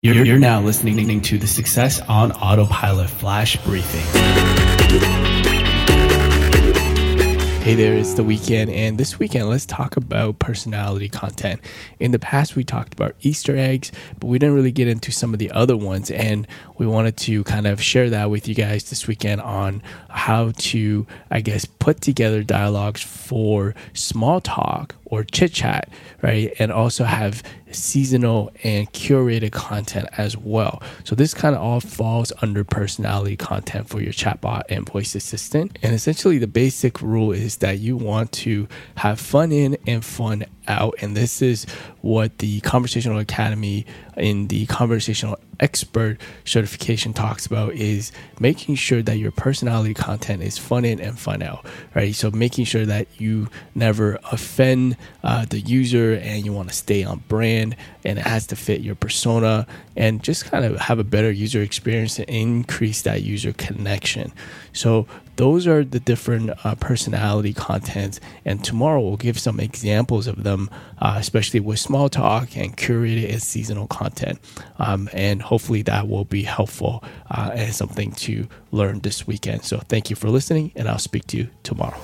You're, you're now listening to the Success on Autopilot Flash Briefing. Hey there, it's the weekend, and this weekend, let's talk about personality content. In the past, we talked about Easter eggs, but we didn't really get into some of the other ones, and we wanted to kind of share that with you guys this weekend on how to, I guess, put together dialogues for small talk or chit chat, right? And also have seasonal and curated content as well. So this kind of all falls under personality content for your chatbot and voice assistant. And essentially the basic rule is that you want to have fun in and fun out. And this is what the Conversational Academy in the Conversational Expert certification talks about is making sure that your personality content is fun in and fun out, right? So making sure that you never offend uh, the user and you want to stay on brand and it has to fit your persona and just kind of have a better user experience and increase that user connection. So those are the different uh, personality contents. And tomorrow we'll give some examples of them uh, especially with small talk and curated and seasonal content. Um, and hopefully that will be helpful uh, and something to learn this weekend. So thank you for listening and i'll speak to you tomorrow